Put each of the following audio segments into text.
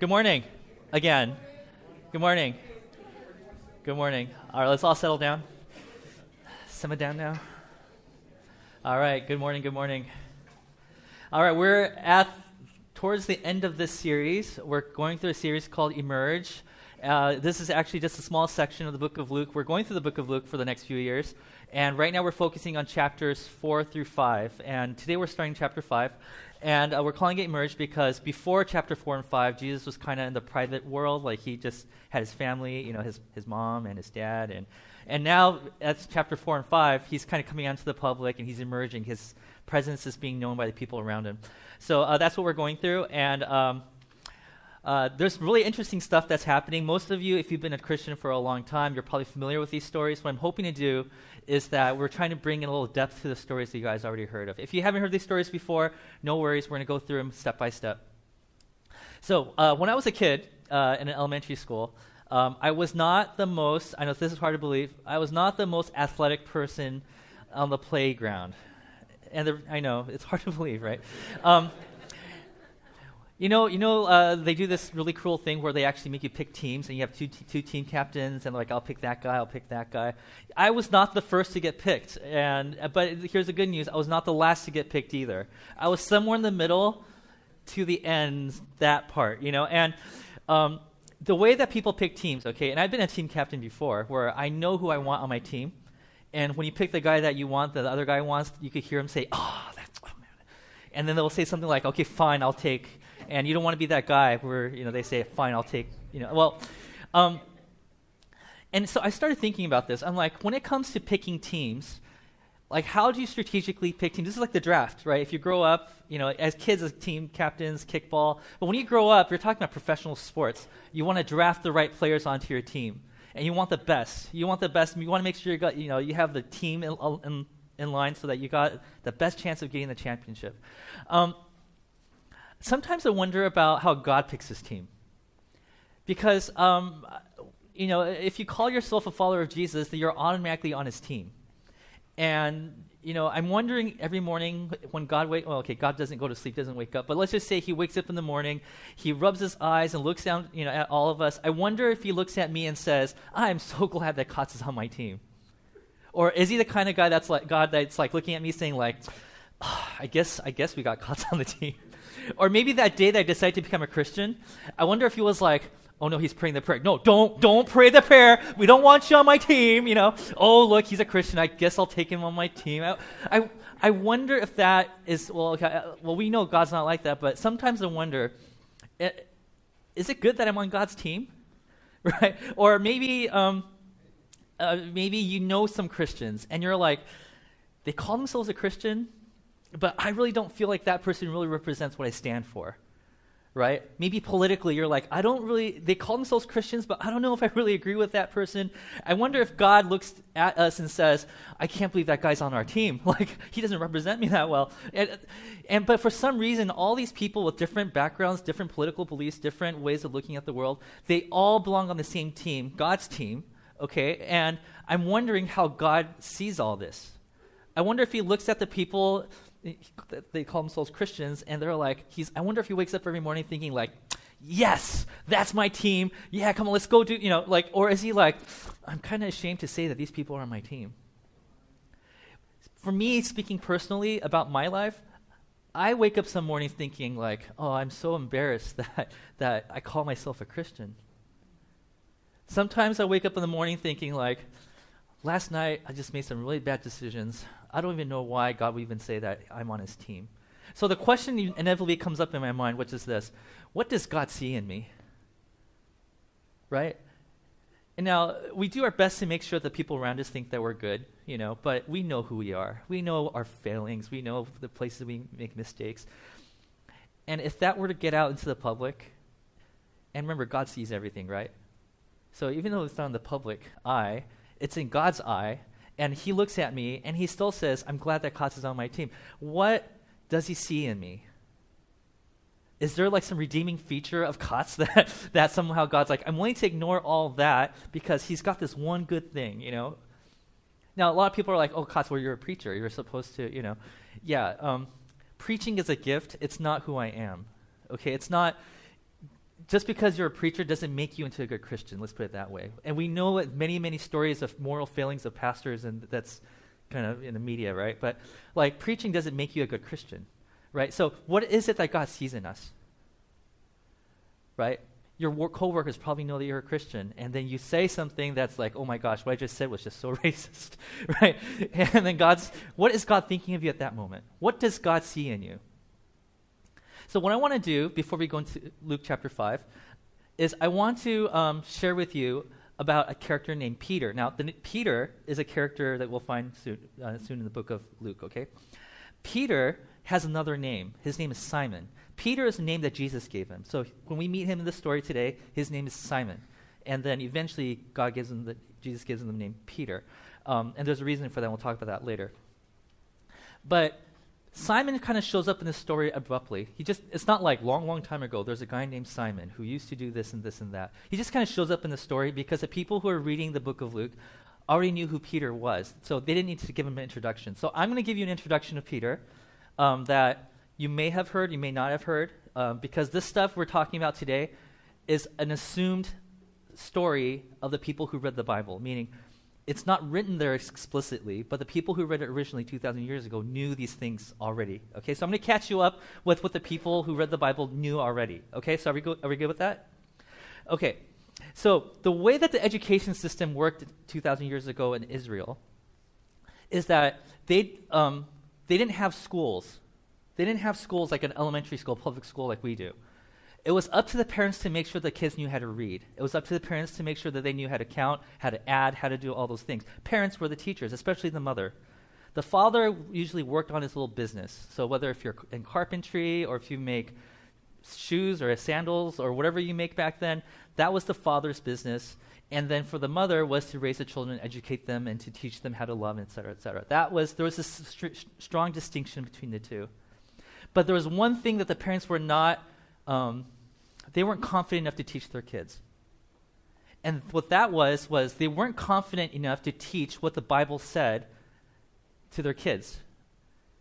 Good morning. Again. Good morning. Good morning. All right, let's all settle down. Simmer down now. All right, good morning, good morning. All right, we're at towards the end of this series. We're going through a series called Emerge. Uh, this is actually just a small section of the book of Luke. We're going through the book of Luke for the next few years. And right now we're focusing on chapters 4 through 5. And today we're starting chapter 5. And uh, we're calling it Emerge because before chapter 4 and 5, Jesus was kind of in the private world. Like he just had his family, you know, his, his mom and his dad. And, and now, that's chapter 4 and 5, he's kind of coming out to the public and he's emerging. His presence is being known by the people around him. So uh, that's what we're going through. And um, uh, there's really interesting stuff that's happening. Most of you, if you've been a Christian for a long time, you're probably familiar with these stories. What I'm hoping to do is that we're trying to bring in a little depth to the stories that you guys already heard of. If you haven't heard these stories before, no worries. We're going to go through them step by step. So, uh, when I was a kid uh, in an elementary school, um, I was not the most, I know this is hard to believe, I was not the most athletic person on the playground. And the, I know, it's hard to believe, right? Um, you know, you know, uh, they do this really cruel thing where they actually make you pick teams, and you have two, t- two team captains, and like, I'll pick that guy, I'll pick that guy. I was not the first to get picked, and uh, but here's the good news: I was not the last to get picked either. I was somewhere in the middle, to the end, that part, you know. And um, the way that people pick teams, okay, and I've been a team captain before, where I know who I want on my team, and when you pick the guy that you want, the other guy wants, you could hear him say, "Oh, that's," oh, man. and then they'll say something like, "Okay, fine, I'll take." And you don't want to be that guy where you know they say, "Fine, I'll take." You know, well, um, and so I started thinking about this. I'm like, when it comes to picking teams, like how do you strategically pick teams? This is like the draft, right? If you grow up, you know, as kids as team captains, kickball, but when you grow up, you're talking about professional sports. You want to draft the right players onto your team, and you want the best. You want the best. You want to make sure you got, you know, you have the team in, in, in line so that you got the best chance of getting the championship. Um, sometimes I wonder about how God picks his team. Because, um, you know, if you call yourself a follower of Jesus, then you're automatically on his team. And, you know, I'm wondering every morning when God wake well, okay, God doesn't go to sleep, doesn't wake up, but let's just say he wakes up in the morning, he rubs his eyes and looks down, you know, at all of us. I wonder if he looks at me and says, I'm so glad that Kotz is on my team. Or is he the kind of guy that's like God that's like looking at me saying like, oh, I guess I guess we got Kotz on the team. Or maybe that day that I decided to become a Christian, I wonder if he was like, oh no, he's praying the prayer. No, don't, don't pray the prayer. We don't want you on my team, you know. Oh, look, he's a Christian. I guess I'll take him on my team. I, I, I wonder if that is, well, okay, uh, well, we know God's not like that, but sometimes I wonder, is it good that I'm on God's team? Right? Or maybe, um, uh, maybe you know some Christians and you're like, they call themselves a Christian, but I really don't feel like that person really represents what I stand for. Right? Maybe politically, you're like, I don't really, they call themselves Christians, but I don't know if I really agree with that person. I wonder if God looks at us and says, I can't believe that guy's on our team. Like, he doesn't represent me that well. And, and, but for some reason, all these people with different backgrounds, different political beliefs, different ways of looking at the world, they all belong on the same team, God's team, okay? And I'm wondering how God sees all this. I wonder if he looks at the people they call themselves Christians, and they're like, he's. I wonder if he wakes up every morning thinking like, yes, that's my team. Yeah, come on, let's go do. You know, like, or is he like, I'm kind of ashamed to say that these people are on my team. For me, speaking personally about my life, I wake up some mornings thinking like, oh, I'm so embarrassed that that I call myself a Christian. Sometimes I wake up in the morning thinking like, last night I just made some really bad decisions. I don't even know why God would even say that I'm on his team. So the question inevitably comes up in my mind, which is this What does God see in me? Right? And now, we do our best to make sure that people around us think that we're good, you know, but we know who we are. We know our failings. We know the places we make mistakes. And if that were to get out into the public, and remember, God sees everything, right? So even though it's not in the public eye, it's in God's eye, and he looks at me and he still says, I'm glad that Kotz is on my team. What does he see in me? Is there like some redeeming feature of Kotz that, that somehow God's like, I'm willing to ignore all that because he's got this one good thing, you know? Now, a lot of people are like, oh, Kotz, well, you're a preacher. You're supposed to, you know. Yeah, um, preaching is a gift. It's not who I am. Okay, it's not just because you're a preacher doesn't make you into a good Christian. Let's put it that way. And we know many, many stories of moral failings of pastors, and that's kind of in the media, right? But like preaching doesn't make you a good Christian, right? So what is it that God sees in us? Right? Your work, coworkers probably know that you're a Christian, and then you say something that's like, "Oh my gosh, what I just said was just so racist," right? And then God's, what is God thinking of you at that moment? What does God see in you? So what I want to do before we go into Luke chapter five is I want to um, share with you about a character named Peter. Now, the, Peter is a character that we'll find soon, uh, soon in the book of Luke, okay? Peter has another name. His name is Simon. Peter is the name that Jesus gave him. So when we meet him in the story today, his name is Simon. And then eventually, God gives him the, Jesus gives him the name Peter. Um, and there's a reason for that. We'll talk about that later. But Simon kind of shows up in this story abruptly. He just, it's not like long, long time ago, there's a guy named Simon who used to do this and this and that. He just kind of shows up in the story because the people who are reading the book of Luke already knew who Peter was. So they didn't need to give him an introduction. So I'm going to give you an introduction of Peter um, that you may have heard, you may not have heard, um, because this stuff we're talking about today is an assumed story of the people who read the Bible, meaning it's not written there explicitly, but the people who read it originally 2,000 years ago knew these things already. Okay, so I'm going to catch you up with what the people who read the Bible knew already. Okay, so are we, go- are we good with that? Okay, so the way that the education system worked 2,000 years ago in Israel is that they, um, they didn't have schools. They didn't have schools like an elementary school, public school like we do. It was up to the parents to make sure the kids knew how to read. It was up to the parents to make sure that they knew how to count, how to add, how to do all those things. Parents were the teachers, especially the mother. The father usually worked on his little business. So whether if you're in carpentry or if you make shoes or sandals or whatever you make back then, that was the father's business. And then for the mother was to raise the children, educate them, and to teach them how to love, et cetera, et cetera. That was there was a st- strong distinction between the two. But there was one thing that the parents were not um, they weren't confident enough to teach their kids. And what that was, was they weren't confident enough to teach what the Bible said to their kids.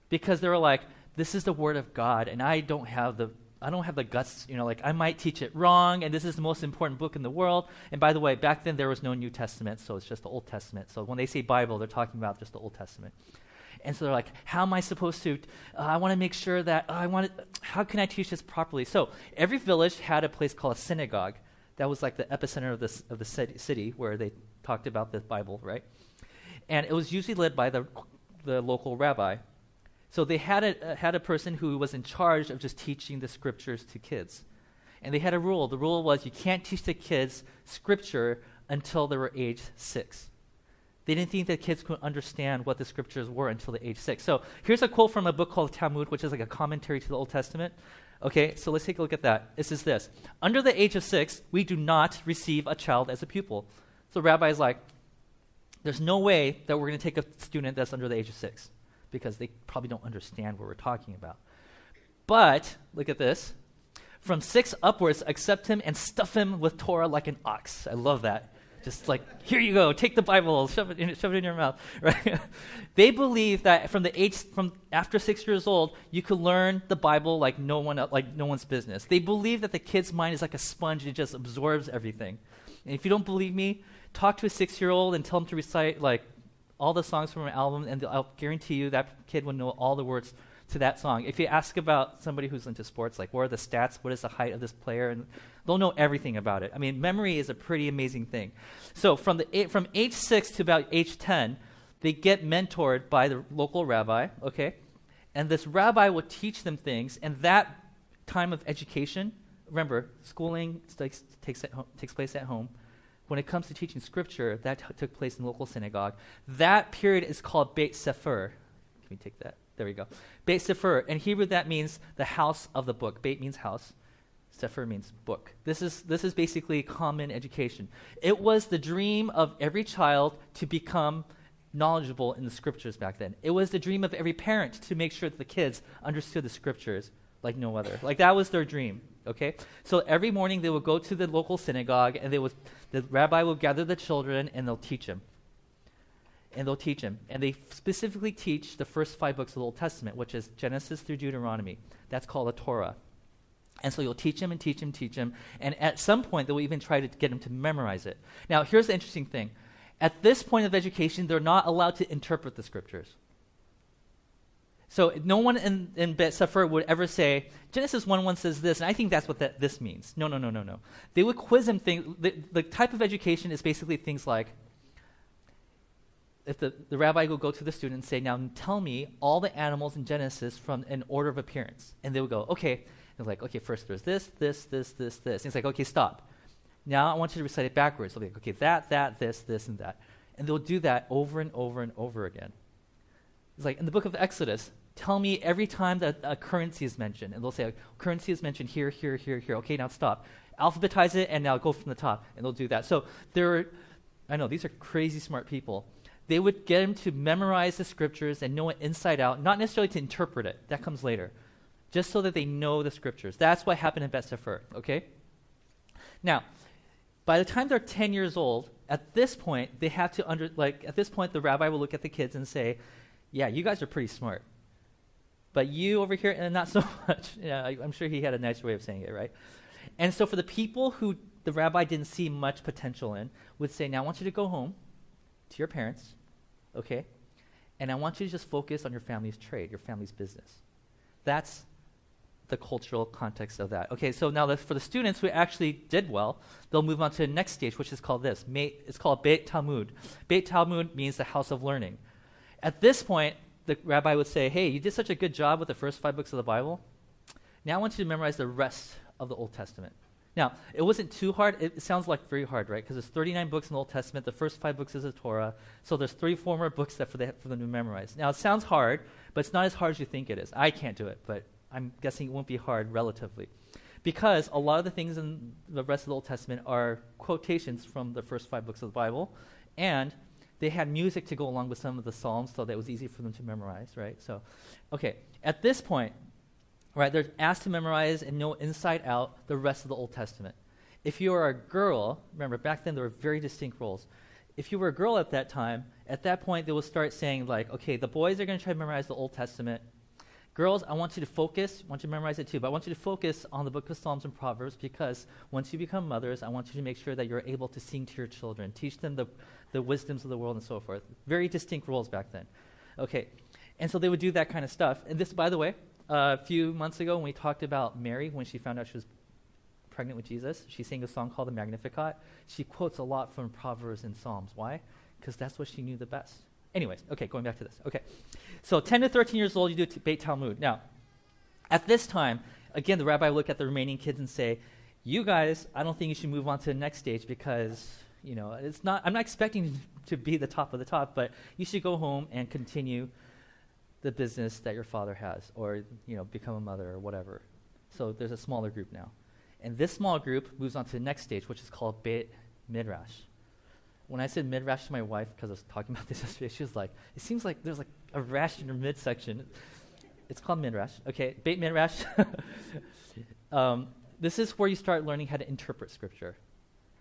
Because they were like, this is the word of God, and I don't have the I don't have the guts, you know, like I might teach it wrong, and this is the most important book in the world. And by the way, back then there was no New Testament, so it's just the Old Testament. So when they say Bible, they're talking about just the Old Testament. And so they're like, how am I supposed to? Uh, I want to make sure that uh, I want to, how can I teach this properly? So every village had a place called a synagogue. That was like the epicenter of, this, of the city where they talked about the Bible, right? And it was usually led by the, the local rabbi. So they had a, uh, had a person who was in charge of just teaching the scriptures to kids. And they had a rule. The rule was you can't teach the kids scripture until they were age six. They didn't think that kids could understand what the scriptures were until the age six. So here's a quote from a book called Talmud, which is like a commentary to the Old Testament. Okay, so let's take a look at that. It says this Under the age of six, we do not receive a child as a pupil. So Rabbi is like, there's no way that we're going to take a student that's under the age of six because they probably don't understand what we're talking about. But, look at this. From six upwards, accept him and stuff him with Torah like an ox. I love that. Just like, here you go, take the Bible, shove it in, shove it in your mouth, right? they believe that from the age, from after six years old, you could learn the Bible like no one, like no one's business. They believe that the kid's mind is like a sponge; it just absorbs everything. And if you don't believe me, talk to a six-year-old and tell him to recite like all the songs from an album, and I'll guarantee you that kid will know all the words to that song. If you ask about somebody who's into sports, like what are the stats, what is the height of this player, and they'll know everything about it. I mean, memory is a pretty amazing thing. So from the from age six to about age ten, they get mentored by the local rabbi. Okay, and this rabbi will teach them things, and that time of education. Remember, schooling takes takes, takes place at home when it comes to teaching scripture, that t- took place in local synagogue. That period is called Beit Sefer. Can we take that? There we go. Beit Sefer. In Hebrew, that means the house of the book. Beit means house. Sefer means book. This is, this is basically common education. It was the dream of every child to become knowledgeable in the scriptures back then. It was the dream of every parent to make sure that the kids understood the scriptures like no other. Like that was their dream. Okay? So every morning they would go to the local synagogue and they would the rabbi would gather the children and they'll teach them and they'll teach him. And they specifically teach the first five books of the Old Testament, which is Genesis through Deuteronomy. That's called the Torah. And so you'll teach him and teach him, teach him, and at some point they'll even try to get him to memorize it. Now, here's the interesting thing. At this point of education, they're not allowed to interpret the scriptures. So no one in, in Bet Sefer would ever say, Genesis 1 1 says this, and I think that's what that, this means. No, no, no, no, no. They would quiz him. Thing, the, the type of education is basically things like, if the, the rabbi would go to the student and say, now tell me all the animals in Genesis from an order of appearance. And they would go, okay. They're like, okay, first there's this, this, this, this, this. And it's like, okay, stop. Now I want you to recite it backwards. They'll be like, okay, that, that, this, this, and that. And they'll do that over and over and over again. It's like in the book of Exodus, tell me every time that a currency is mentioned. And they'll say, currency is mentioned here, here, here, here. Okay, now stop. Alphabetize it and now go from the top. And they'll do that. So there are, I know, these are crazy smart people they would get him to memorize the scriptures and know it inside out, not necessarily to interpret it. That comes later. Just so that they know the scriptures. That's what happened in Bet Sefer, okay? Now, by the time they're 10 years old, at this point, they have to under, like, at this point, the rabbi will look at the kids and say, yeah, you guys are pretty smart. But you over here, and not so much. yeah, I, I'm sure he had a nicer way of saying it, right? And so for the people who the rabbi didn't see much potential in, would say, now I want you to go home to your parents okay? And I want you to just focus on your family's trade, your family's business. That's the cultural context of that. Okay, so now for the students who actually did well, they'll move on to the next stage, which is called this. It's called Beit Talmud. Beit Talmud means the house of learning. At this point, the rabbi would say, Hey, you did such a good job with the first five books of the Bible. Now I want you to memorize the rest of the Old Testament. Now, it wasn't too hard. It, sounds like very hard, right? Because there's 39 books in the Old Testament. The first five books is the Torah. So there's three, four more books that for, the, for them to memorize. Now, it sounds hard, but it's not as hard as you think it is. I can't do it, but I'm guessing it won't be hard relatively. Because a lot of the things in the rest of the Old Testament are quotations from the first five books of the Bible, and they had music to go along with some of the Psalms, so that was easy for them to memorize, right? So, okay, at this point, right? They're asked to memorize and know inside out the rest of the Old Testament. If you are a girl, remember back then there were very distinct roles. If you were a girl at that time, at that point they will start saying like, okay, the boys are going to try to memorize the Old Testament. Girls, I want you to focus. I want you to memorize it too, but I want you to focus on the book of Psalms and Proverbs because once you become mothers, I want you to make sure that you're able to sing to your children, teach them the, the wisdoms of the world and so forth. Very distinct roles back then. Okay, and so they would do that kind of stuff. And this, by the way, a few months ago when we talked about Mary when she found out she was pregnant with Jesus. She sang a song called the Magnificat. She quotes a lot from Proverbs and Psalms. Why? Because that's what she knew the best. Anyways, okay, going back to this. Okay. So 10 to 13 years old, you do Beit Talmud. Now, at this time, again, the rabbi look at the remaining kids and say, you guys, I don't think you should move on to the next stage because, you know, it's not, I'm not expecting to be the top of the top, but you should go home and continue the business that your father has or you know become a mother or whatever. So there's a smaller group now. And this small group moves on to the next stage which is called beit midrash. When i said midrash to my wife because i was talking about this yesterday she was like it seems like there's like a rash in your midsection. It's called midrash. Okay beit midrash. Um, this is where you start learning how to interpret scripture.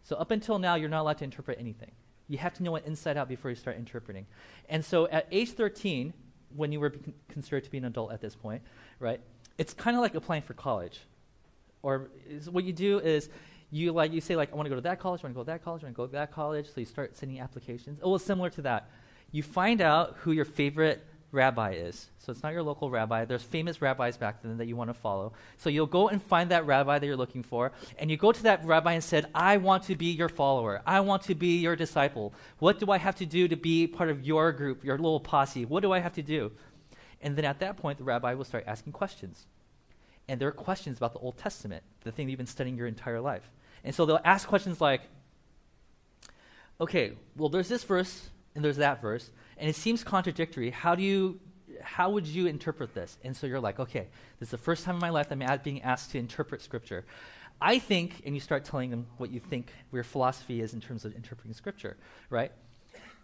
So up until now you're not allowed to interpret anything. You have to know it inside out before you start interpreting. And so at age 13 when you were considered to be an adult at this point, right? It's kind of like applying for college. Or what you do is you like you say like I want to go to that college, I want to go to that college, I want to go to that college. So you start sending applications. It was similar to that. You find out who your favorite rabbi is. So it's not your local rabbi. There's famous rabbis back then that you want to follow. So you'll go and find that rabbi that you're looking for, and you go to that rabbi and said, "I want to be your follower. I want to be your disciple. What do I have to do to be part of your group, your little posse? What do I have to do?" And then at that point, the rabbi will start asking questions. And there are questions about the Old Testament, the thing you've been studying your entire life. And so they'll ask questions like, okay, well, there's this verse and there's that verse and it seems contradictory. How do you how would you interpret this? And so you're like, okay, this is the first time in my life I'm being asked to interpret scripture. I think, and you start telling them what you think your philosophy is in terms of interpreting scripture, right?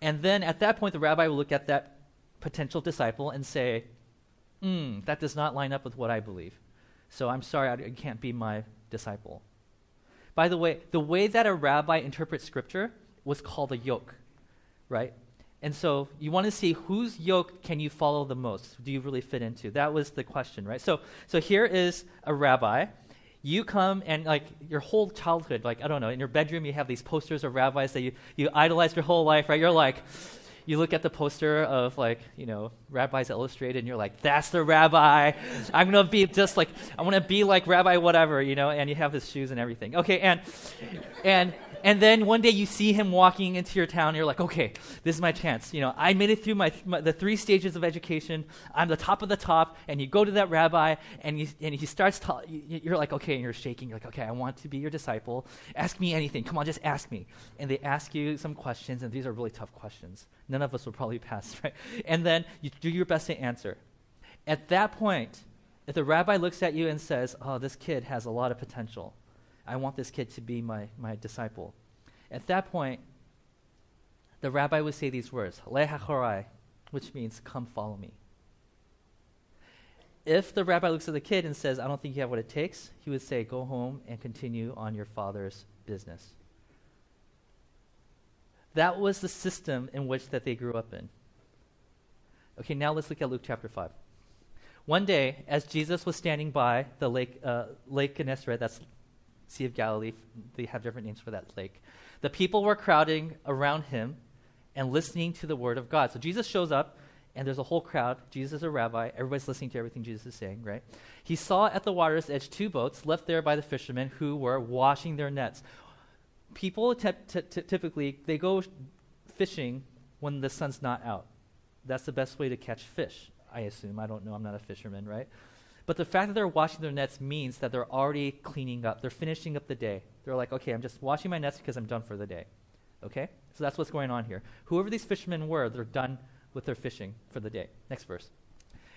And then at that point, the rabbi will look at that potential disciple and say, hmm, that does not line up with what I believe. So I'm sorry, I, I can't be my disciple. By the way, the way that a rabbi interprets scripture was called a yoke, right? And so you want to see whose yoke can you follow the most? Do you really fit into? That was the question, right? So, so here is a rabbi. You come and like your whole childhood, like I don't know, in your bedroom you have these posters of rabbis that you, you idolize your whole life, right? You're like, you look at the poster of like you know rabbis illustrated and you're like that's the rabbi i'm gonna be just like i want to be like rabbi whatever you know and you have his shoes and everything okay and and and then one day you see him walking into your town you're like okay this is my chance. You know i made it through my, my the three stages of education. I'm the top of the top and you go to that rabbi and, you, and he starts ta- you're like okay and you're shaking. You're like okay i want to be your disciple. Ask me anything. Come on just ask me. And they ask you some questions and these are really tough questions. None of us will probably pass right? And then you do your best to answer. At that point if the rabbi looks at you and says oh this kid has a lot of potential I want this kid to be my, my disciple. At that point, the rabbi would say these words, Lehachorai, which means, come follow me. If the rabbi looks at the kid and says, I don't think you have what it takes, he would say, Go home and continue on your father's business. That was the system in which that they grew up in. Okay, now let's look at Luke chapter 5. One day, as Jesus was standing by the lake, uh, Lake Gennesaret, that's Sea of Galilee. They have different names for that lake. The people were crowding around him and listening to the word of God. So Jesus shows up, and there's a whole crowd. Jesus is a rabbi. Everybody's listening to everything Jesus is saying, right? He saw at the water's edge two boats left there by the fishermen who were washing their nets. People t- t- t- typically they go fishing when the sun's not out. That's the best way to catch fish, I assume. I don't know. I'm not a fisherman, right? But the fact that they're washing their nets means that they're already cleaning up. They're finishing up the day. They're like, okay, I'm just washing my nets because I'm done for the day. Okay? So that's what's going on here. Whoever these fishermen were, they're done with their fishing for the day. Next verse.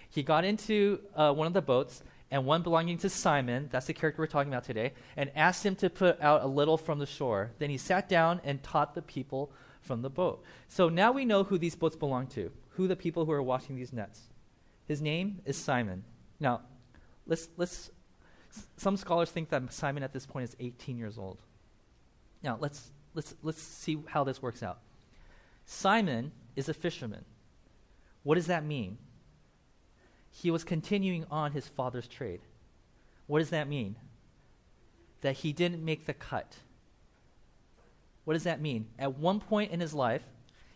He got into uh, one of the boats, and one belonging to Simon, that's the character we're talking about today, and asked him to put out a little from the shore. Then he sat down and taught the people from the boat. So now we know who these boats belong to, who the people who are washing these nets. His name is Simon. Now, let's, let's, some scholars think that Simon at this point is 18 years old. Now, let's, let's, let's see how this works out. Simon is a fisherman. What does that mean? He was continuing on his father's trade. What does that mean? That he didn't make the cut. What does that mean? At one point in his life,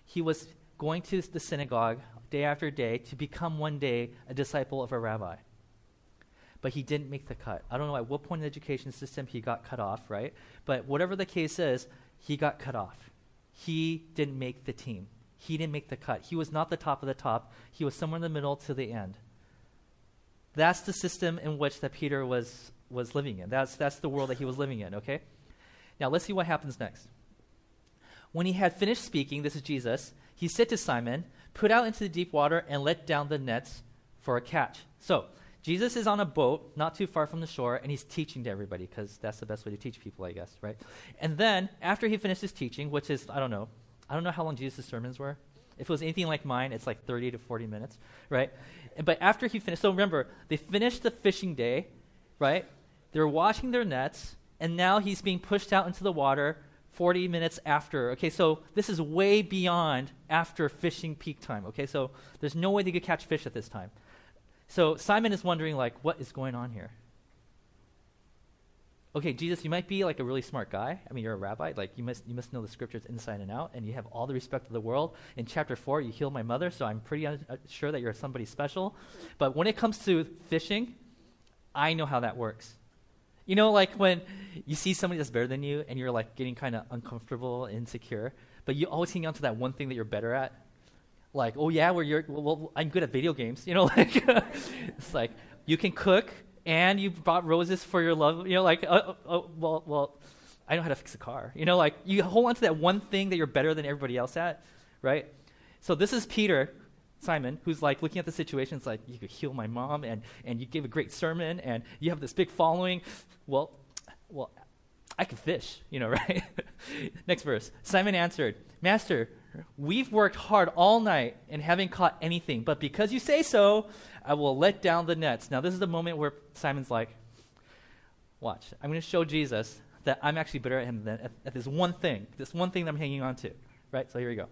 he was going to the synagogue day after day to become one day a disciple of a rabbi but he didn't make the cut. I don't know at what point in the education system he got cut off, right? But whatever the case is, he got cut off. He didn't make the team. He didn't make the cut. He was not the top of the top. He was somewhere in the middle to the end. That's the system in which that Peter was was living in. That's that's the world that he was living in, okay? Now let's see what happens next. When he had finished speaking, this is Jesus, he said to Simon, Put out into the deep water and let down the nets for a catch. So Jesus is on a boat not too far from the shore, and he's teaching to everybody because that's the best way to teach people, I guess, right? And then after he finishes teaching, which is, I don't know, I don't know how long Jesus' sermons were. If it was anything like mine, it's like 30 to 40 minutes, right? But after he finished, so remember, they finished the fishing day, right? They're washing their nets, and now he's being pushed out into the water 40 minutes after. Okay, so this is way beyond after fishing peak time. Okay, so there's no way they could catch fish at this time. So Simon is wondering, like, what is going on here? Okay, Jesus, you might be like a really smart guy. I mean, you're a rabbi. Like, you must you must know the scriptures inside and out, and you have all the respect of the world. In chapter four, you healed my mother, so I'm pretty un- uh, sure that you're somebody special. But when it comes to fishing, I know how that works. You know, like when you see somebody that's better than you, and you're like getting kind of uncomfortable, insecure, but you always hang on to that one thing that you're better at like, oh yeah, well, you're, well, well I'm good at video games. You know, like it's like you can cook and you bought roses for your love. You know, like, uh, uh, well, well, I know how to fix a car. You know, like you hold on to that one thing that you're better than everybody else at, right? So this is Peter, Simon, who's like looking at the situation. It's like you could heal my mom, and and you gave a great sermon, and you have this big following. Well, well, I can fish, you know, right? Next verse. Simon answered, Master, We've worked hard all night and haven't caught anything, but because you say so, I will let down the nets. Now, this is the moment where Simon's like, Watch, I'm going to show Jesus that I'm actually better at him than at, at this one thing, this one thing that I'm hanging on to. Right? So here we go.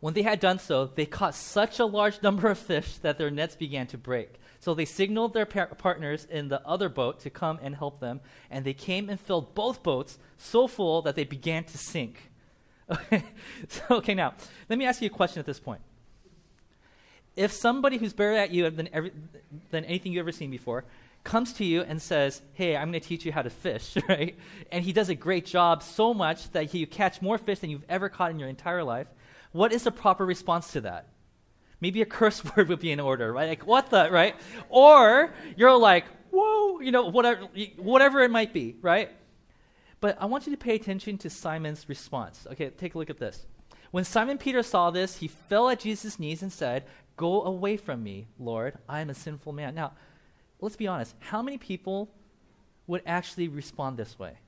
When they had done so, they caught such a large number of fish that their nets began to break. So they signaled their par- partners in the other boat to come and help them, and they came and filled both boats so full that they began to sink. Okay, so, okay now, let me ask you a question at this point. If somebody who's better at you than, every, than anything you've ever seen before comes to you and says, Hey, I'm going to teach you how to fish, right? And he does a great job so much that you catch more fish than you've ever caught in your entire life. What is the proper response to that? Maybe a curse word would be in order, right? Like, what the, right? Or you're like, whoa, you know, whatever, whatever it might be, right? But I want you to pay attention to Simon's response. Okay, take a look at this. When Simon Peter saw this, he fell at Jesus' knees and said, Go away from me, Lord. I am a sinful man. Now, let's be honest, how many people would actually respond this way?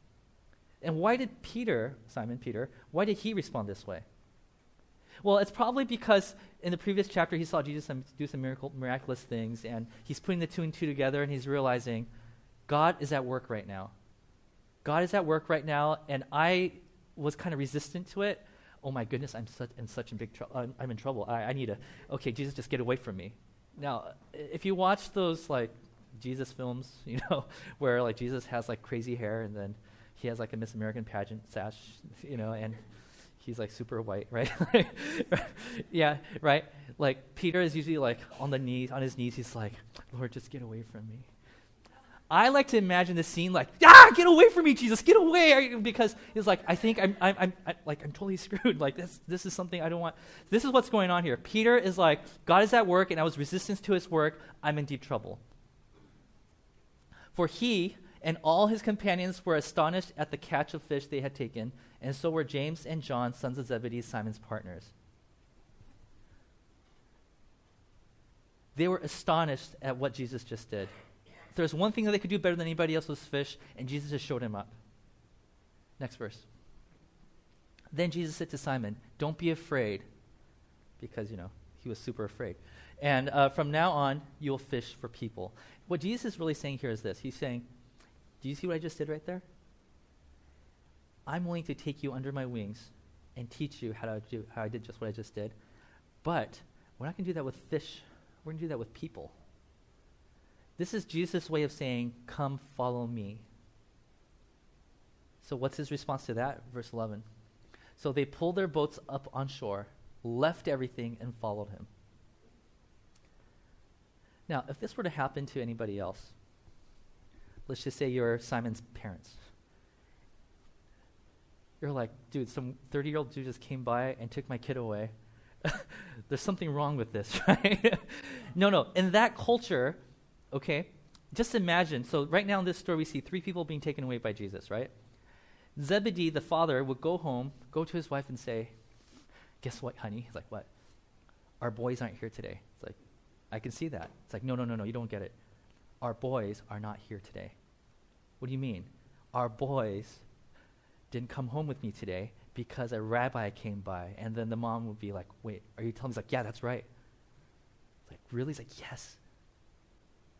And why did Peter, Simon Peter, why did he respond this way? Well, it's probably because in the previous chapter he saw Jesus do some miracle, miraculous things, and he's putting the two and two together, and he's realizing God is at work right now. God is at work right now, and I was kind of resistant to it. Oh my goodness, I'm such in such a big trouble. I'm, I'm, in trouble. I, I need to. Okay, Jesus, just get away from me. Now, if you watch those like Jesus films, you know, where like Jesus has like crazy hair and then he has like a Miss American pageant sash, you know, and he's like super white, right? yeah, right? Like Peter is usually like on the knees, on his knees, he's like, Lord, just get away from me. I like to imagine the scene like, ah, get away from me, Jesus, get away, because he's like, I think I'm, I'm, I'm, I'm, like, I'm totally screwed. Like this, this is something I don't want. This is what's going on here. Peter is like, God is at work, and I was resistance to His work. I'm in deep trouble. For he and all his companions were astonished at the catch of fish they had taken, and so were James and John, sons of Zebedee, Simon's partners. They were astonished at what Jesus just did. If there's one thing that they could do better than anybody else was fish, and Jesus just showed him up. Next verse. Then Jesus said to Simon, Don't be afraid, because, you know, he was super afraid. And uh, from now on, you'll fish for people. What Jesus is really saying here is this He's saying, Do you see what I just did right there? I'm willing to take you under my wings and teach you how, to do, how I did just what I just did. But we're not going to do that with fish, we're going to do that with people. This is Jesus' way of saying, Come follow me. So, what's his response to that? Verse 11. So they pulled their boats up on shore, left everything, and followed him. Now, if this were to happen to anybody else, let's just say you're Simon's parents. You're like, dude, some 30 year old dude just came by and took my kid away. There's something wrong with this, right? no, no. In that culture, okay, just imagine. So, right now in this story, we see three people being taken away by Jesus, right? Zebedee, the father, would go home, go to his wife, and say, Guess what, honey? He's like, What? Our boys aren't here today. It's like, I can see that. It's like, no, no, no, no, you don't get it. Our boys are not here today. What do you mean? Our boys didn't come home with me today because a rabbi came by. And then the mom would be like, wait, are you telling me? He's like, yeah, that's right. It's like, really? He's like, yes.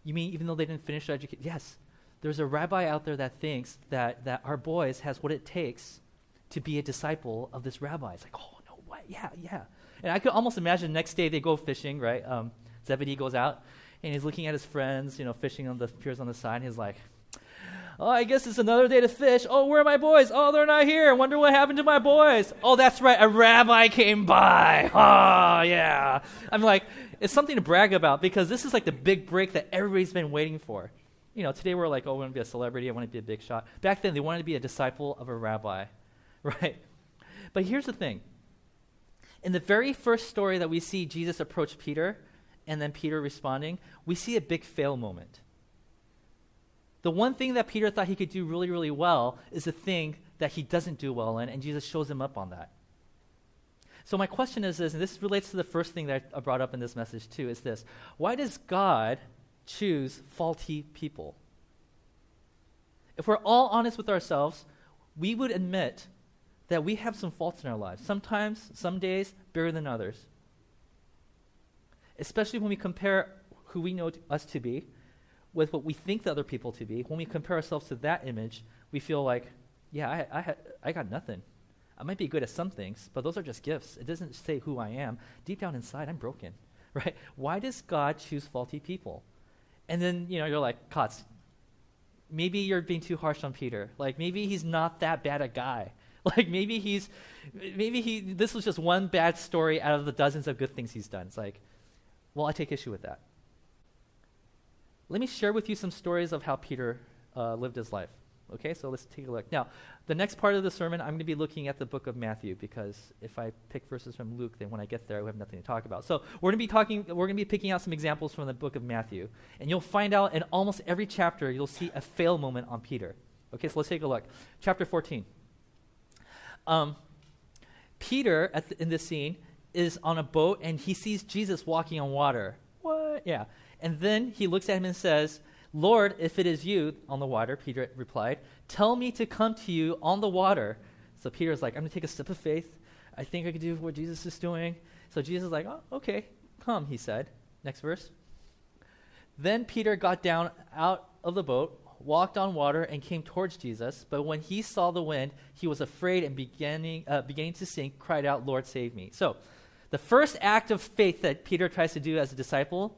You mean even though they didn't finish their education? Yes. There's a rabbi out there that thinks that, that our boys has what it takes to be a disciple of this rabbi. It's like, oh, no, what? Yeah, yeah. And I could almost imagine next day they go fishing, right? Um, Zebedee goes out and he's looking at his friends, you know, fishing on the piers on the side. And he's like, Oh, I guess it's another day to fish. Oh, where are my boys? Oh, they're not here. I wonder what happened to my boys. Oh, that's right. A rabbi came by. Oh, yeah. I'm like, it's something to brag about because this is like the big break that everybody's been waiting for. You know, today we're like, oh, I want to be a celebrity. I want to be a big shot. Back then, they wanted to be a disciple of a rabbi, right? But here's the thing. In the very first story that we see Jesus approach Peter, and then Peter responding, we see a big fail moment. The one thing that Peter thought he could do really, really well is the thing that he doesn't do well in, and Jesus shows him up on that. So my question is this, and this relates to the first thing that I brought up in this message too, is this. Why does God choose faulty people? If we're all honest with ourselves, we would admit that we have some faults in our lives. Sometimes, some days, bigger than others especially when we compare who we know us to be with what we think the other people to be. When we compare ourselves to that image, we feel like, yeah, I, I, I got nothing. I might be good at some things, but those are just gifts. It doesn't say who I am. Deep down inside, I'm broken, right? Why does God choose faulty people? And then, you know, you're like, Kotz, maybe you're being too harsh on Peter. Like, maybe he's not that bad a guy. Like, maybe he's, maybe he, this was just one bad story out of the dozens of good things he's done. It's like, well, I take issue with that. Let me share with you some stories of how Peter uh, lived his life. Okay, so let's take a look. Now, the next part of the sermon, I'm going to be looking at the book of Matthew because if I pick verses from Luke, then when I get there, we have nothing to talk about. So we're going to be talking, we're going to be picking out some examples from the book of Matthew, and you'll find out in almost every chapter you'll see a fail moment on Peter. Okay, so let's take a look. Chapter 14. Um, Peter the, in this scene is on a boat and he sees Jesus walking on water. What? Yeah. And then he looks at him and says, Lord, if it is you on the water, Peter replied, tell me to come to you on the water. So Peter's like, I'm going to take a step of faith. I think I can do what Jesus is doing. So Jesus is like, oh, okay, come, he said. Next verse. Then Peter got down out of the boat, walked on water, and came towards Jesus. But when he saw the wind, he was afraid and beginning, uh, beginning to sink, cried out, Lord, save me. So the first act of faith that Peter tries to do as a disciple,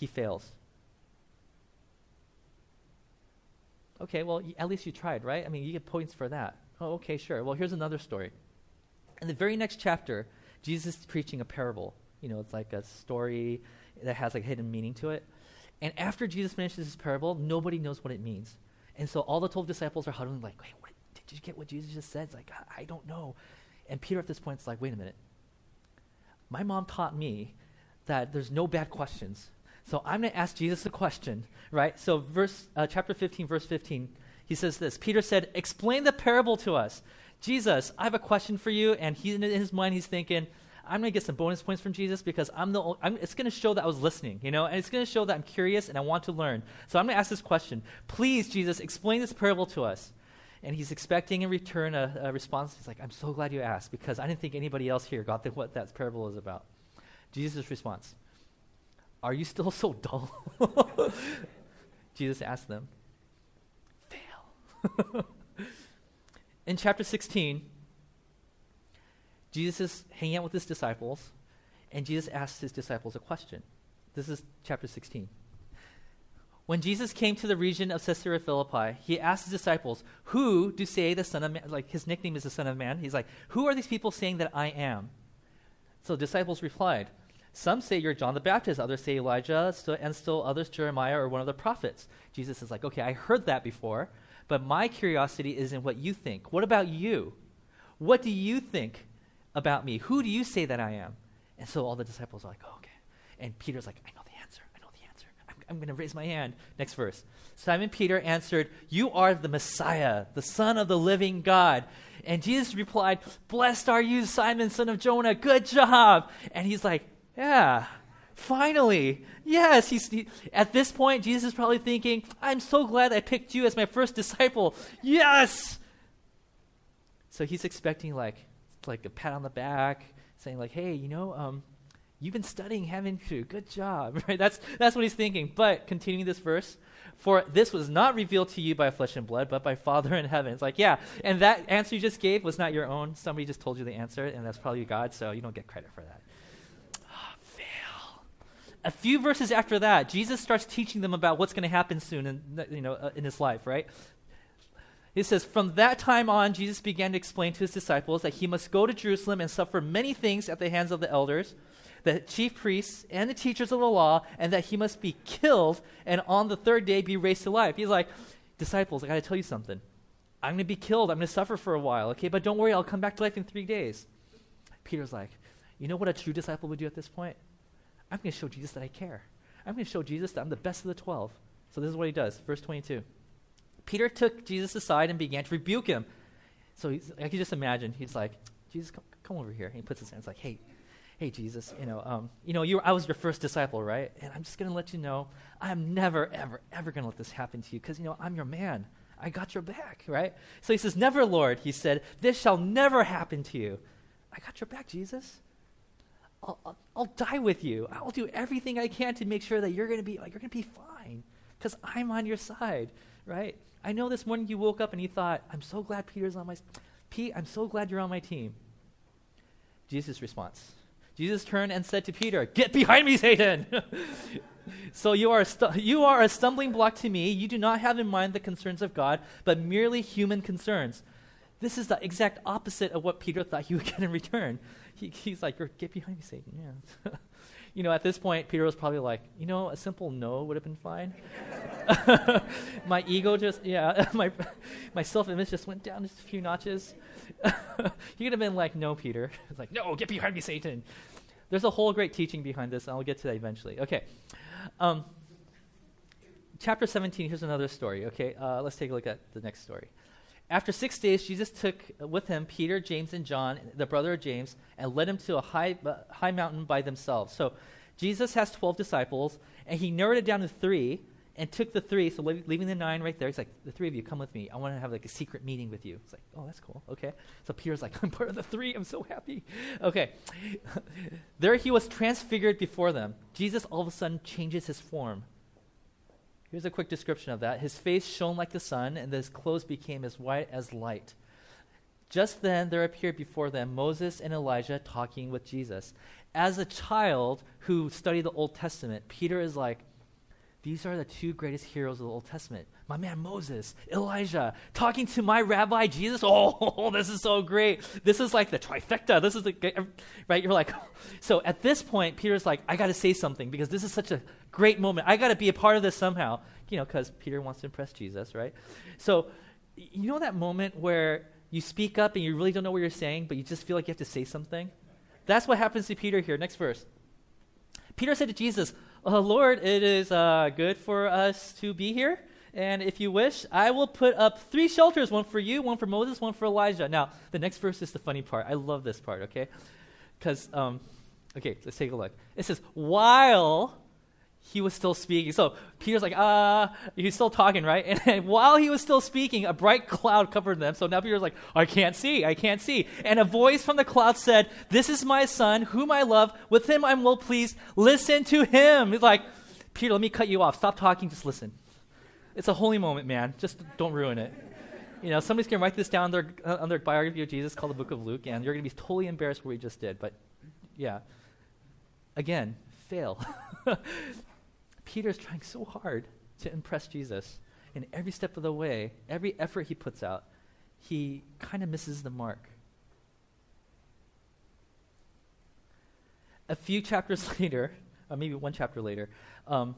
he fails. Okay, well, at least you tried, right? I mean, you get points for that. Oh, okay, sure. Well, here's another story. In the very next chapter, Jesus is preaching a parable. You know, it's like a story that has like hidden meaning to it. And after Jesus finishes his parable, nobody knows what it means. And so all the 12 disciples are huddling, like, wait, what, did you get what Jesus just said? It's like, I, I don't know. And Peter at this point is like, wait a minute. My mom taught me that there's no bad questions. So I'm going to ask Jesus a question, right? So verse uh, chapter 15 verse 15, he says this. Peter said, "Explain the parable to us." Jesus, I have a question for you and he in his mind he's thinking, I'm going to get some bonus points from Jesus because I'm the Only, I'm, it's going to show that I was listening, you know, and it's going to show that I'm curious and I want to learn. So I'm going to ask this question. Please, Jesus, explain this parable to us. And he's expecting in return a, a response. He's like, I'm so glad you asked because I didn't think anybody else here got the, what that parable is about. Jesus' response are you still so dull? Jesus asked them. Fail. In chapter 16, Jesus is hanging out with his disciples, and Jesus asks his disciples a question. This is chapter 16. When Jesus came to the region of Caesarea Philippi, he asked his disciples, Who do say the Son of Man? Like his nickname is the Son of Man. He's like, Who are these people saying that I am? So the disciples replied, some say you're John the Baptist, others say Elijah, still, and still others Jeremiah or one of the prophets. Jesus is like, okay, I heard that before, but my curiosity is in what you think. What about you? What do you think about me? Who do you say that I am? And so all the disciples are like, oh, okay. And Peter's like, I know the answer. I know the answer. I'm, I'm going to raise my hand. Next verse. Simon Peter answered, You are the Messiah, the Son of the living God. And Jesus replied, Blessed are you, Simon, son of Jonah. Good job. And he's like, yeah, finally. Yes, he's, he, at this point, Jesus is probably thinking, I'm so glad I picked you as my first disciple. Yes! So he's expecting like, like a pat on the back, saying like, hey, you know, um, you've been studying, haven't you? Good job, right? That's, that's what he's thinking. But continuing this verse, for this was not revealed to you by flesh and blood, but by Father in heaven. It's like, yeah, and that answer you just gave was not your own. Somebody just told you the answer, and that's probably God, so you don't get credit for that a few verses after that, Jesus starts teaching them about what's going to happen soon in, you know, uh, in his life, right? He says, From that time on, Jesus began to explain to his disciples that he must go to Jerusalem and suffer many things at the hands of the elders, the chief priests, and the teachers of the law, and that he must be killed and on the third day be raised to life. He's like, Disciples, I got to tell you something. I'm going to be killed. I'm going to suffer for a while, okay? But don't worry, I'll come back to life in three days. Peter's like, You know what a true disciple would do at this point? I'm going to show Jesus that I care. I'm going to show Jesus that I'm the best of the 12. So this is what he does. Verse 22. Peter took Jesus aside and began to rebuke him. So I can just imagine. He's like, Jesus, come, come over here. And he puts his hands like, hey, hey, Jesus, you know, um, you know, you, I was your first disciple, right? And I'm just going to let you know, I'm never, ever, ever going to let this happen to you because, you know, I'm your man. I got your back, right? So he says, Never, Lord, he said, this shall never happen to you. I got your back, Jesus. I'll, I'll, I'll, die with you. I'll do everything I can to make sure that you're going to be like, you're going to be fine because I'm on your side, right? I know this morning you woke up and you thought, "I'm so glad Peter's on my Pete, I'm so glad you're on my team." Jesus' response. Jesus turned and said to Peter, Get behind me, Satan! so you are, stu- you are a stumbling block to me. You do not have in mind the concerns of God, but merely human concerns. This is the exact opposite of what Peter thought he would get in return. He, he's like, Get behind me, Satan. Yeah. you know, at this point, Peter was probably like, You know, a simple no would have been fine. my ego just, yeah, my, my self image just went down just a few notches. he could have been like, No, Peter. It's like, No, get behind me, Satan. There's a whole great teaching behind this, and I'll get to that eventually. Okay. Um, chapter 17, here's another story. Okay, uh, let's take a look at the next story. After six days, Jesus took with him Peter, James, and John, the brother of James, and led them to a high, uh, high mountain by themselves. So Jesus has 12 disciples, and he narrowed it down to three and took the three, so leaving the nine right there. He's like, the three of you, come with me. I want to have like a secret meeting with you. It's like, oh, that's cool. Okay. So Peter's like, I'm part of the three. I'm so happy. Okay. there he was transfigured before them. Jesus all of a sudden changes his form. Here's a quick description of that. His face shone like the sun, and his clothes became as white as light. Just then there appeared before them Moses and Elijah talking with Jesus. As a child who studied the Old Testament, Peter is like, these are the two greatest heroes of the Old Testament. My man Moses, Elijah, talking to my rabbi Jesus. Oh, this is so great. This is like the trifecta. This is the, right? You're like, so at this point, Peter's like, I got to say something because this is such a great moment. I got to be a part of this somehow, you know, because Peter wants to impress Jesus, right? So, you know that moment where you speak up and you really don't know what you're saying, but you just feel like you have to say something? That's what happens to Peter here. Next verse. Peter said to Jesus, oh, Lord, it is uh, good for us to be here. And if you wish, I will put up three shelters one for you, one for Moses, one for Elijah. Now, the next verse is the funny part. I love this part, okay? Because, um, okay, let's take a look. It says, while he was still speaking. So Peter's like, uh, he's still talking, right? And, and, while he was still speaking, a bright cloud covered them. So now Peter's like, I can't see, I can't see. And a voice from the cloud said, This is my son, whom I love. With him I'm well pleased. Listen to him. He's like, Peter, let me cut you off. Stop talking, just listen. It's a holy moment, man. Just don't ruin it. You know, somebody's going to write this down on their, uh, on their biography of Jesus called the Book of Luke, and you're going to be totally embarrassed what we just did. But yeah, again, fail. Peter's trying so hard to impress Jesus. And every step of the way, every effort he puts out, he kind of misses the mark. A few chapters later, or maybe one chapter later, um,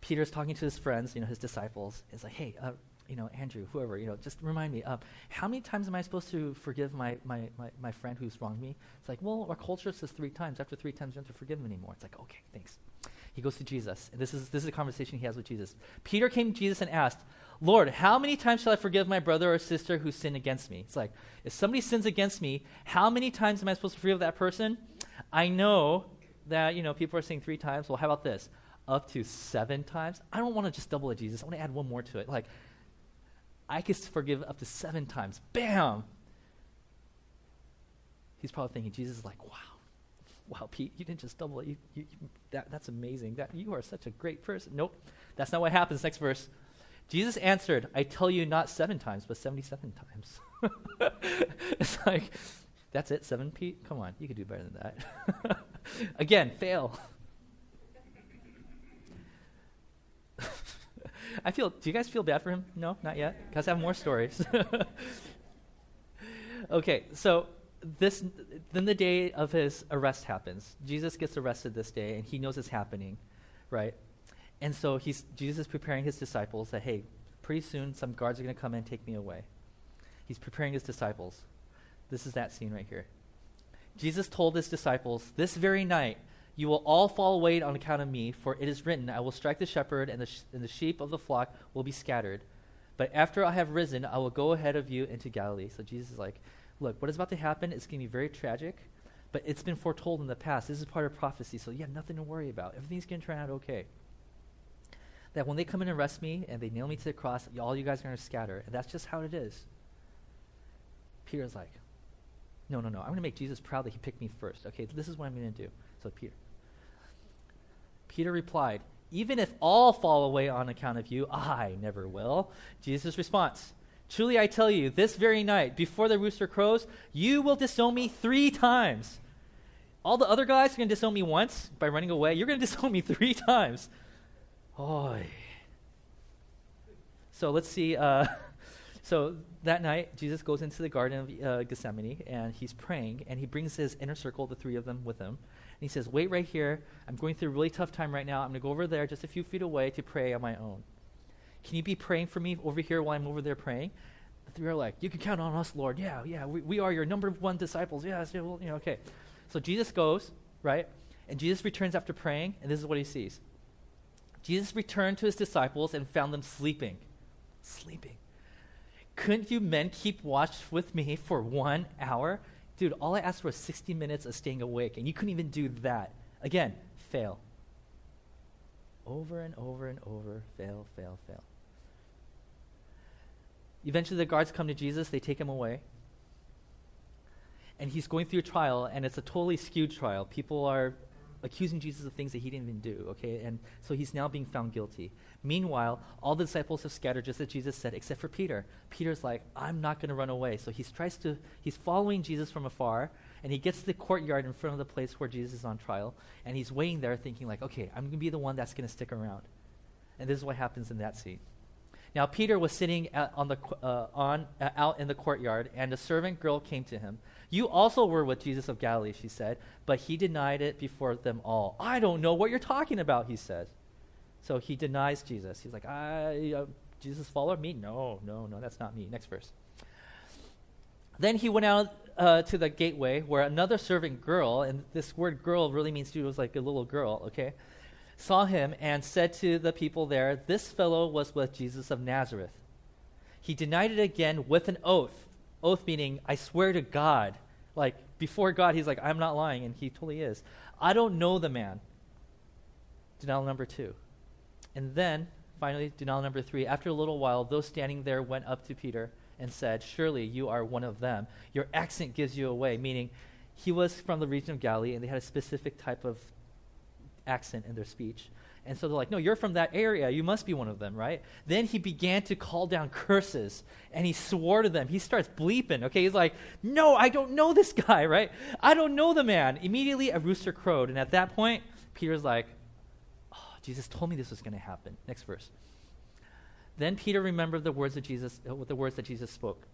Peter's talking to his friends, you know, his disciples. Is like, hey, uh, you know, Andrew, whoever, you know, just remind me, uh, how many times am I supposed to forgive my, my, my, my friend who's wronged me? It's like, well, our culture says three times. After three times, you don't have to forgive him anymore. It's like, okay, thanks. He goes to Jesus. And this is, this is a conversation he has with Jesus. Peter came to Jesus and asked, Lord, how many times shall I forgive my brother or sister who sinned against me? It's like, if somebody sins against me, how many times am I supposed to forgive that person? I know that, you know, people are saying three times. Well, how about this? Up to seven times? I don't want to just double it, Jesus. I want to add one more to it. Like, I could forgive up to seven times. Bam! He's probably thinking, Jesus is like, wow, wow, Pete, you didn't just double it. You, you, that, that's amazing. That, you are such a great person. Nope, that's not what happens. Next verse. Jesus answered, I tell you not seven times, but 77 times. it's like, that's it, seven, Pete? Come on, you could do better than that. Again, fail. I feel, do you guys feel bad for him? No, not yet? Guys have more stories. okay, so this then the day of his arrest happens. Jesus gets arrested this day, and he knows it's happening, right? And so he's Jesus is preparing his disciples that hey, pretty soon some guards are going to come and take me away. He's preparing his disciples. This is that scene right here. Jesus told his disciples, "This very night you will all fall away on account of me, for it is written, I will strike the shepherd, and the, sh- and the sheep of the flock will be scattered. But after I have risen, I will go ahead of you into Galilee." So Jesus is like, look, what is about to happen is going to be very tragic, but it's been foretold in the past. This is part of prophecy, so you have nothing to worry about. Everything's going to turn out okay. That when they come and arrest me and they nail me to the cross, all you guys are going to scatter. And that's just how it is. Peter's like, no, no, no. I'm going to make Jesus proud that he picked me first. Okay, this is what I'm going to do. So Peter. Peter replied, Even if all fall away on account of you, I never will. Jesus' response, Truly I tell you, this very night, before the rooster crows, you will disown me three times. All the other guys are going to disown me once by running away. You're going to disown me three times. Oh. So let's see. Uh, so that night, Jesus goes into the Garden of uh, Gethsemane and he's praying, and he brings his inner circle, the three of them, with him. And he says, Wait right here. I'm going through a really tough time right now. I'm going to go over there just a few feet away to pray on my own. Can you be praying for me over here while I'm over there praying? The three are like, You can count on us, Lord. Yeah, yeah, we, we are your number one disciples. Yes, yeah, well, you know, okay. So Jesus goes, right? And Jesus returns after praying, and this is what he sees. Jesus returned to his disciples and found them sleeping. Sleeping. Couldn't you men keep watch with me for one hour? Dude, all I asked for was 60 minutes of staying awake, and you couldn't even do that. Again, fail. Over and over and over, fail, fail, fail. Eventually, the guards come to Jesus, they take him away and he's going through a trial, and it's a totally skewed trial. People are accusing Jesus of things that he didn't even do, okay? And so he's now being found guilty. Meanwhile, all the disciples have scattered, just as Jesus said, except for Peter. Peter's like, I'm not going to run away. So he tries to, he's following Jesus from afar, and he gets to the courtyard in front of the place where Jesus is on trial, and he's waiting there thinking like, okay, I'm going to be the one that's going to stick around. And this is what happens in that scene. Now Peter was sitting on the, uh, on, uh, out in the courtyard, and a servant girl came to him. You also were with Jesus of Galilee, she said, but he denied it before them all. I don't know what you're talking about, he said. So he denies Jesus. He's like, I, uh, Jesus followed me? No, no, no, that's not me. Next verse. Then he went out uh, to the gateway where another servant girl, and this word girl really means she was like a little girl, okay, saw him and said to the people there, This fellow was with Jesus of Nazareth. He denied it again with an oath Oath meaning, I swear to God. Like, before God, he's like, I'm not lying, and he totally is. I don't know the man. Denial number two. And then, finally, denial number three. After a little while, those standing there went up to Peter and said, Surely you are one of them. Your accent gives you away, meaning he was from the region of Galilee, and they had a specific type of accent in their speech. And so they're like, no, you're from that area. You must be one of them, right? Then he began to call down curses and he swore to them. He starts bleeping, okay? He's like, no, I don't know this guy, right? I don't know the man. Immediately a rooster crowed. And at that point, Peter's like, oh, Jesus told me this was going to happen. Next verse. Then Peter remembered the words of Jesus, uh, the words that Jesus spoke.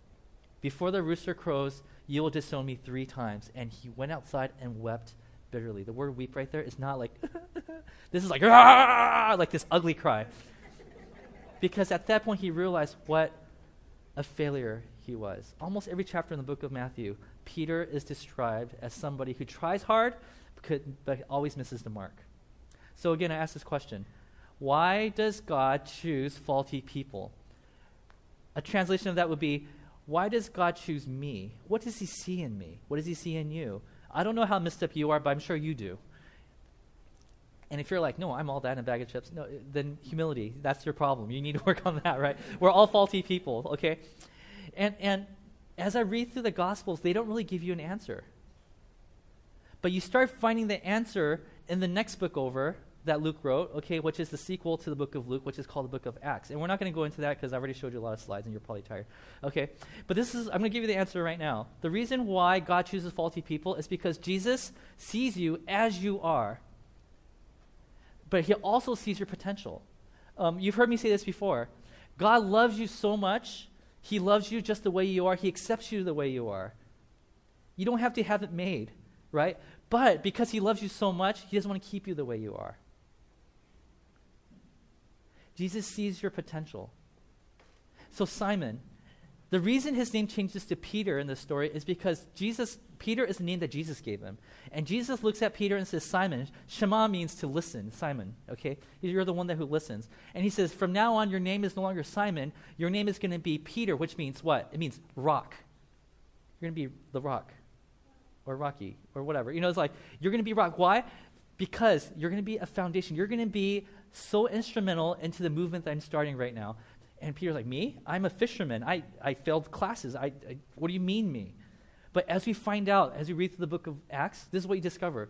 Before the rooster crows, you will disown me three times. And he went outside and wept bitterly. The word weep right there is not like, this is like, ah! like this ugly cry. because at that point he realized what a failure he was. Almost every chapter in the book of Matthew, Peter is described as somebody who tries hard but, but always misses the mark. So again, I ask this question Why does God choose faulty people? A translation of that would be, Why does God choose me? What does he see in me? What does he see in you? I don't know how messed up you are, but I'm sure you do. And if you're like, no, I'm all that in a bag of chips, no, then humility, that's your problem. You need to work on that, right? We're all faulty people, okay? And, and as I read through the Gospels, they don't really give you an answer. But you start finding the answer in the next book over, that Luke wrote, okay, which is the sequel to the book of Luke, which is called the book of Acts. And we're not going to go into that because I already showed you a lot of slides and you're probably tired. Okay? But this is, I'm going to give you the answer right now. The reason why God chooses faulty people is because Jesus sees you as you are, but he also sees your potential. Um, you've heard me say this before. God loves you so much, he loves you just the way you are, he accepts you the way you are. You don't have to have it made, right? But because he loves you so much, he doesn't want to keep you the way you are. Jesus sees your potential. So, Simon, the reason his name changes to Peter in this story is because Jesus, Peter is the name that Jesus gave him. And Jesus looks at Peter and says, Simon, Shema means to listen, Simon, okay? You're the one that who listens. And he says, from now on, your name is no longer Simon, your name is going to be Peter, which means what? It means rock. You're going to be the rock, or Rocky, or whatever. You know, it's like, you're going to be rock. Why? Because you're going to be a foundation. You're going to be so instrumental into the movement that I'm starting right now. And Peter's like, Me? I'm a fisherman. I, I failed classes. I, I, what do you mean, me? But as we find out, as we read through the book of Acts, this is what you discover.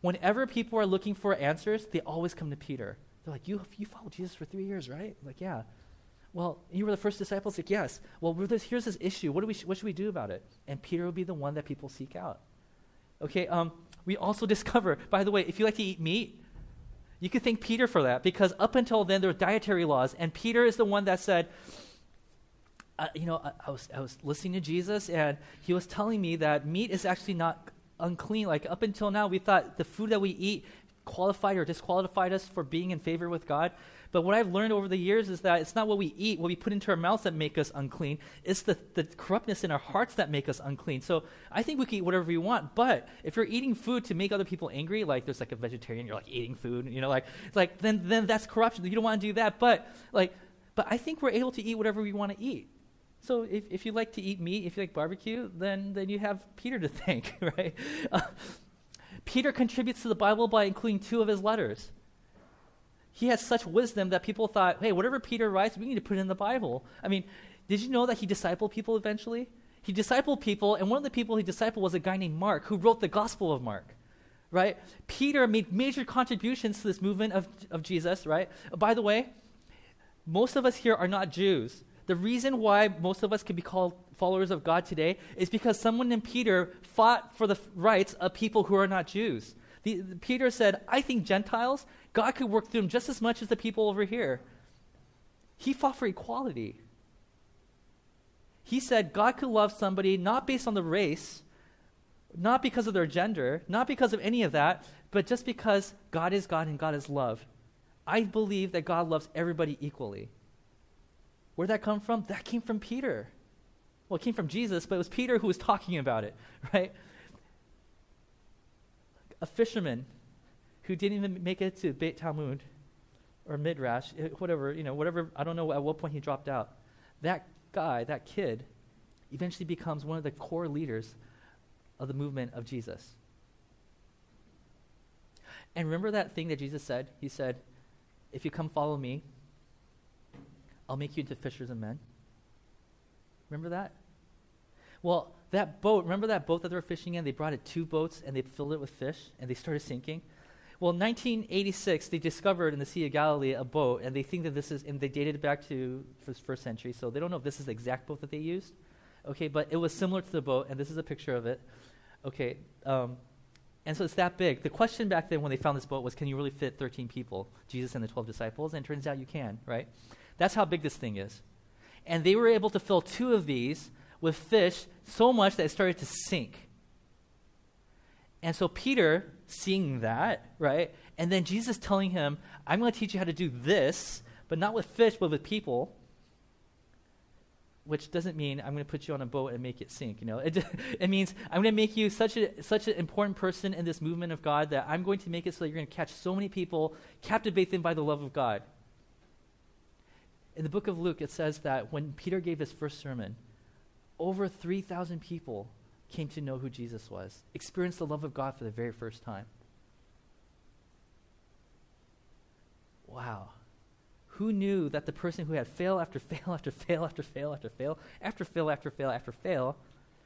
Whenever people are looking for answers, they always come to Peter. They're like, You, you followed Jesus for three years, right? I'm like, yeah. Well, you were the first disciples? Like, yes. Well, here's this issue. What, do we, what should we do about it? And Peter will be the one that people seek out. Okay, um, we also discover, by the way, if you like to eat meat, you could thank Peter for that because up until then there were dietary laws, and Peter is the one that said, uh, you know, I, I, was, I was listening to Jesus, and he was telling me that meat is actually not unclean. Like up until now, we thought the food that we eat qualified or disqualified us for being in favor with God. But what I've learned over the years is that it's not what we eat, what we put into our mouths that make us unclean. It's the, the corruptness in our hearts that make us unclean. So I think we can eat whatever we want. But if you're eating food to make other people angry, like there's like a vegetarian, you're like eating food, you know, like like then then that's corruption. You don't want to do that. But like but I think we're able to eat whatever we want to eat. So if, if you like to eat meat, if you like barbecue, then, then you have Peter to thank, right? Uh, Peter contributes to the Bible by including two of his letters. He had such wisdom that people thought, hey, whatever Peter writes, we need to put it in the Bible. I mean, did you know that he discipled people eventually? He discipled people, and one of the people he discipled was a guy named Mark, who wrote the Gospel of Mark, right? Peter made major contributions to this movement of, of Jesus, right? By the way, most of us here are not Jews. The reason why most of us can be called followers of God today is because someone named Peter fought for the rights of people who are not Jews. The, the, Peter said, I think Gentiles, God could work through him just as much as the people over here. He fought for equality. He said God could love somebody not based on the race, not because of their gender, not because of any of that, but just because God is God and God is love. I believe that God loves everybody equally. Where'd that come from? That came from Peter. Well, it came from Jesus, but it was Peter who was talking about it, right? A fisherman who didn't even make it to Beit Talmud or Midrash, eh, whatever, you know, whatever, I don't know at what point he dropped out. That guy, that kid, eventually becomes one of the core leaders of the movement of Jesus. And remember that thing that Jesus said? He said, If you come follow me, I'll make you into fishers of men. Remember that? Well, that boat, remember that boat that they were fishing in? They brought it two boats and they filled it with fish and they started sinking. Well, in 1986, they discovered in the Sea of Galilee a boat, and they think that this is, and they dated it back to the first century, so they don't know if this is the exact boat that they used. Okay, but it was similar to the boat, and this is a picture of it. Okay, um, and so it's that big. The question back then when they found this boat was, can you really fit 13 people, Jesus and the 12 disciples? And it turns out you can, right? That's how big this thing is. And they were able to fill two of these with fish so much that it started to sink. And so Peter, seeing that, right, and then Jesus telling him, I'm going to teach you how to do this, but not with fish, but with people, which doesn't mean I'm going to put you on a boat and make it sink. You know, it, it means I'm going to make you such a such an important person in this movement of God that I'm going to make it so that you're going to catch so many people, captivate them by the love of God in the book of Luke, it says that when Peter gave his first sermon, over 3,000 people came to know who Jesus was, experienced the love of God for the very first time. Wow. Who knew that the person who had fail after fail after fail after fail after fail after fail after fail after fail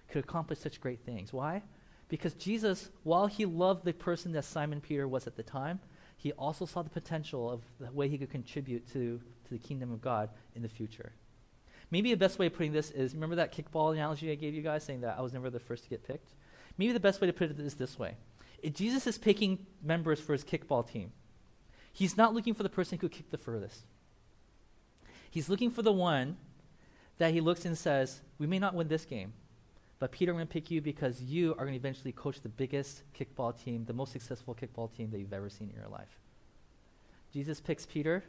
could accomplish such great things? Why? Because Jesus, while he loved the person that Simon Peter was at the time, he also saw the potential of the way he could contribute to to the kingdom of God in the future. Maybe the best way of putting this is remember that kickball analogy I gave you guys saying that I was never the first to get picked? Maybe the best way to put it is this way if Jesus is picking members for his kickball team, he's not looking for the person who kicked the furthest. He's looking for the one that he looks and says, We may not win this game, but Peter, I'm going to pick you because you are going to eventually coach the biggest kickball team, the most successful kickball team that you've ever seen in your life. Jesus picks Peter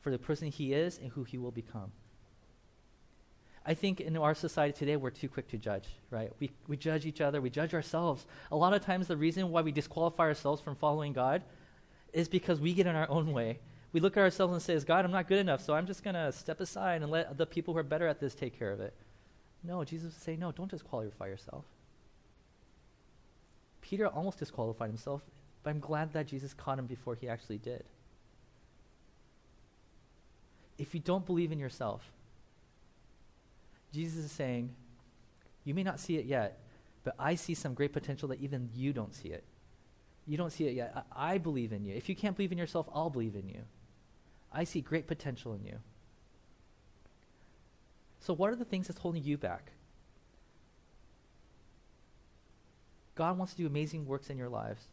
for the person he is and who he will become. I think in our society today, we're too quick to judge, right? We, we judge each other, we judge ourselves. A lot of times, the reason why we disqualify ourselves from following God is because we get in our own way. We look at ourselves and say, God, I'm not good enough, so I'm just going to step aside and let the people who are better at this take care of it. No, Jesus would say, no, don't disqualify yourself. Peter almost disqualified himself, but I'm glad that Jesus caught him before he actually did if you don't believe in yourself, Jesus is saying, You may not see it yet, but I see some great potential that even you don't see it. You don't see it yet. I, I believe in you. If you can't believe in yourself, I'll believe in you. I see great potential in you. So, what are the things that's holding you back? God wants to do amazing works in your lives.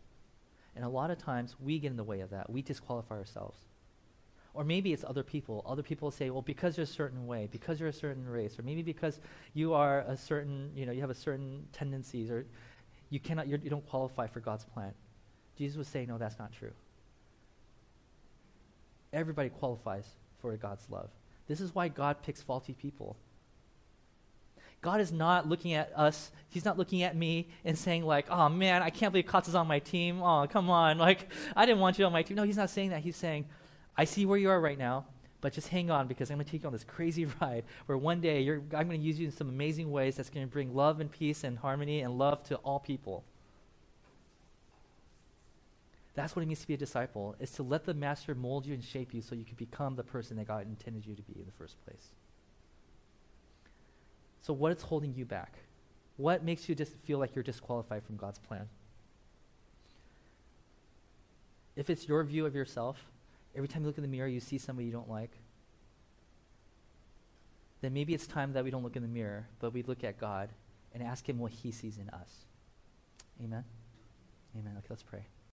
And a lot of times we get in the way of that. We disqualify ourselves. Or maybe it's other people. Other people say, well, because you're a certain way, because you're a certain race, or maybe because you are a certain, you know, you have a certain tendencies, or you cannot, you're, you do not qualify for God's plan. Jesus would say, no, that's not true. Everybody qualifies for God's love. This is why God picks faulty people. God is not looking at us. He's not looking at me and saying, like, oh man, I can't believe Katz is on my team. Oh, come on. Like, I didn't want you on my team. No, he's not saying that. He's saying, I see where you are right now, but just hang on because I'm going to take you on this crazy ride where one day I'm going to use you in some amazing ways that's going to bring love and peace and harmony and love to all people. That's what it means to be a disciple, is to let the master mold you and shape you so you can become the person that God intended you to be in the first place. So what is holding you back? What makes you just feel like you're disqualified from God's plan? If it's your view of yourself, every time you look in the mirror you see somebody you don't like, then maybe it's time that we don't look in the mirror, but we look at God and ask him what he sees in us. Amen? Amen. Okay, let's pray.